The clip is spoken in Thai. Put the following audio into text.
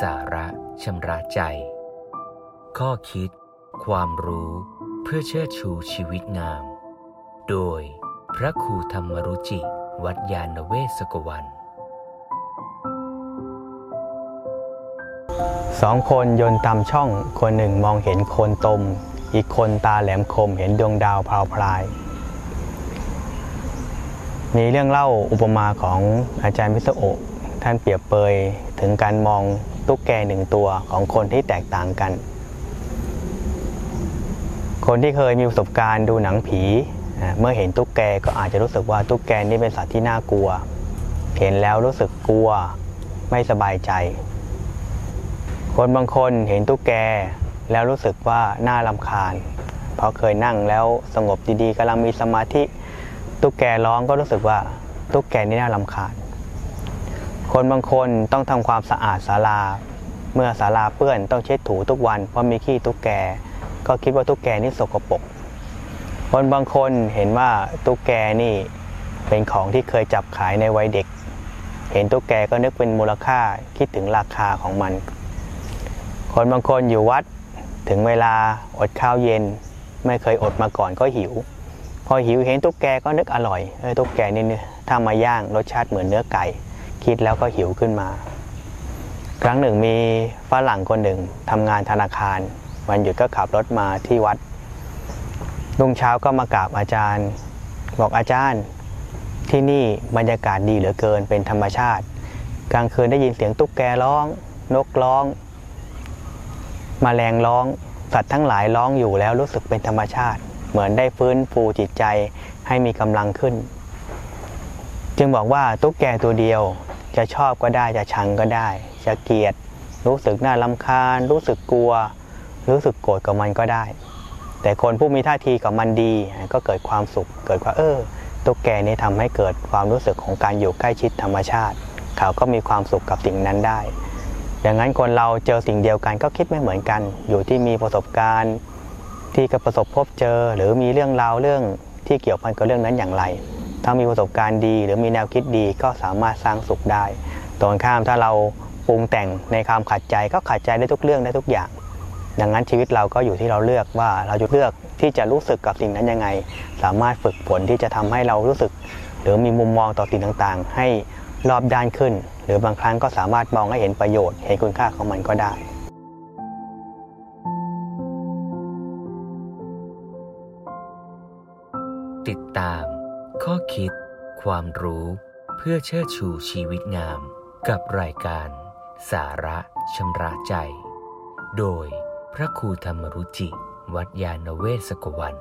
สาระชำระใจ ข้อคิด ความรู้เพื่อเชิดชูชีวิตงาม โดยพระครูธรรมรุจิ วัดยาณเวศกวันสองคนยนตามช่อง คนหนึ่งมองเห็นโคนตม อีกคนตาแหลมคมเห็นดวงดาวพราวพลาย มีเรื่องเล่าอุปมาของอาจารย์วิศโอท่านเปรียบเปยถึงการมอง ตุ๊กแกหนึ่งตัวของคนที่แตกต่างกัน คนที่เคยมีประสบการณ์ดูหนังผี เมื่อเห็นตุ๊กแกก็อาจจะรู้สึกว่าตุ๊กแกนี่เป็นสัตว์ที่น่ากลัว เห็นแล้วรู้สึกกลัว ไม่สบายใจ คนบางคนเห็นตุ๊กแกแล้วรู้สึกว่าน่ารำคาญ เพราะเคยนั่งแล้วสงบดีๆกำลังมีสมาธิ ตุ๊กแกร้องก็รู้สึกว่าตุ๊กแกนี่น่ารำคาญ คนบางคนต้องทำความสะอาดศาลา เมื่อศาลาเปื้อนต้องเช็ดถูทุกวันเพราะมีขี้ตุ๊กแก ก็คิดว่าตุ๊กแกนี่สกปรกคนบางคนเห็นว่าตุ๊กแกนี่เป็นของที่เคยจับขายในวัยเด็ก เห็นตุ๊กแกก็นึกเป็นมูลค่าคิดถึงราคาของมัน คนบางคนอยู่วัดถึงเวลาอดข้าวเย็น ไม่เคยอดมาก่อนก็หิว พอหิวเห็นตุ๊กแกก็นึกอร่อยเออตุ๊กแกนี่เนี่ยถ้ามาย่างรสชาติเหมือนเนื้อไก่ คิดแล้วก็หิวขึ้นมา ครั้งหนึ่งมีฝรั่งคนหนึ่งทำงานธนาคาร วันหยุดก็ขับรถมาที่วัดรุ่งเช้าก็มากราบอาจารย์ บอกอาจารย์ ที่นี่บรรยากาศดีเหลือเกินเป็นธรรมชาติ กลางคืนได้ยินเสียงตุ๊กแกร้อง นกร้องมแมลงร้อง สัตว์ทั้งหลายร้องอยู่แล้วรู้สึกเป็นธรรมชาติ เหมือนได้ฟื้นฟูจิตใจให้มีกำลังขึ้น จึงบอกว่าตุ๊กแกตัวเดียว จะชอบก็ได้จะชังก็ได้ จะเกลียด รู้สึกน่าลำคาญ รู้สึกกลัว รู้สึกโกรธกับมันก็ได้ แต่คนผู้มีท่าทีกับมันดีก็เกิดความสุข เกิดว่าเออตุ๊กแกนี้ทำให้เกิดความรู้สึกของการอยู่ใกล้ชิดธรรมชาติ เขาก็มีความสุขกับสิ่งนั้นได้ อย่างนั้นคนเราเจอสิ่งเดียวกันก็คิดไม่เหมือนกัน อยู่ที่มีประสบการณ์ที่กระประสบพบเจอ หรือมีเรื่องราวเรื่องที่เกี่ยวพันกับเรื่องนั้นอย่างไร ถ้ามีประสบการณ์ดี หรือมีแนวคิดดีก็สามารถสร้างสุขได้ ตรงข้ามถ้าเราปรุงแต่งในความขัดใจก็ขัดใจได้ทุกเรื่องได้ทุกอย่าง ดังนั้นชีวิตเราก็อยู่ที่เราเลือกว่าเราจะเลือกที่จะรู้สึกกับสิ่งนั้นยังไง สามารถฝึกฝนที่จะทำให้เรารู้สึก หรือมีมุมมองต่อสิ่งต่างๆ ให้รอบด้านขึ้น หรือบางครั้งก็สามารถมองให้เห็นประโยชน์ เห็นคุณค่าของมันก็ได้ติดตาม ข้อคิด ความรู้เพื่อเชิดชูชีวิตงาม กับรายการ สาระชำระใจ โดยพระครูธรรมรุจิ วัดยาณเวศกวัน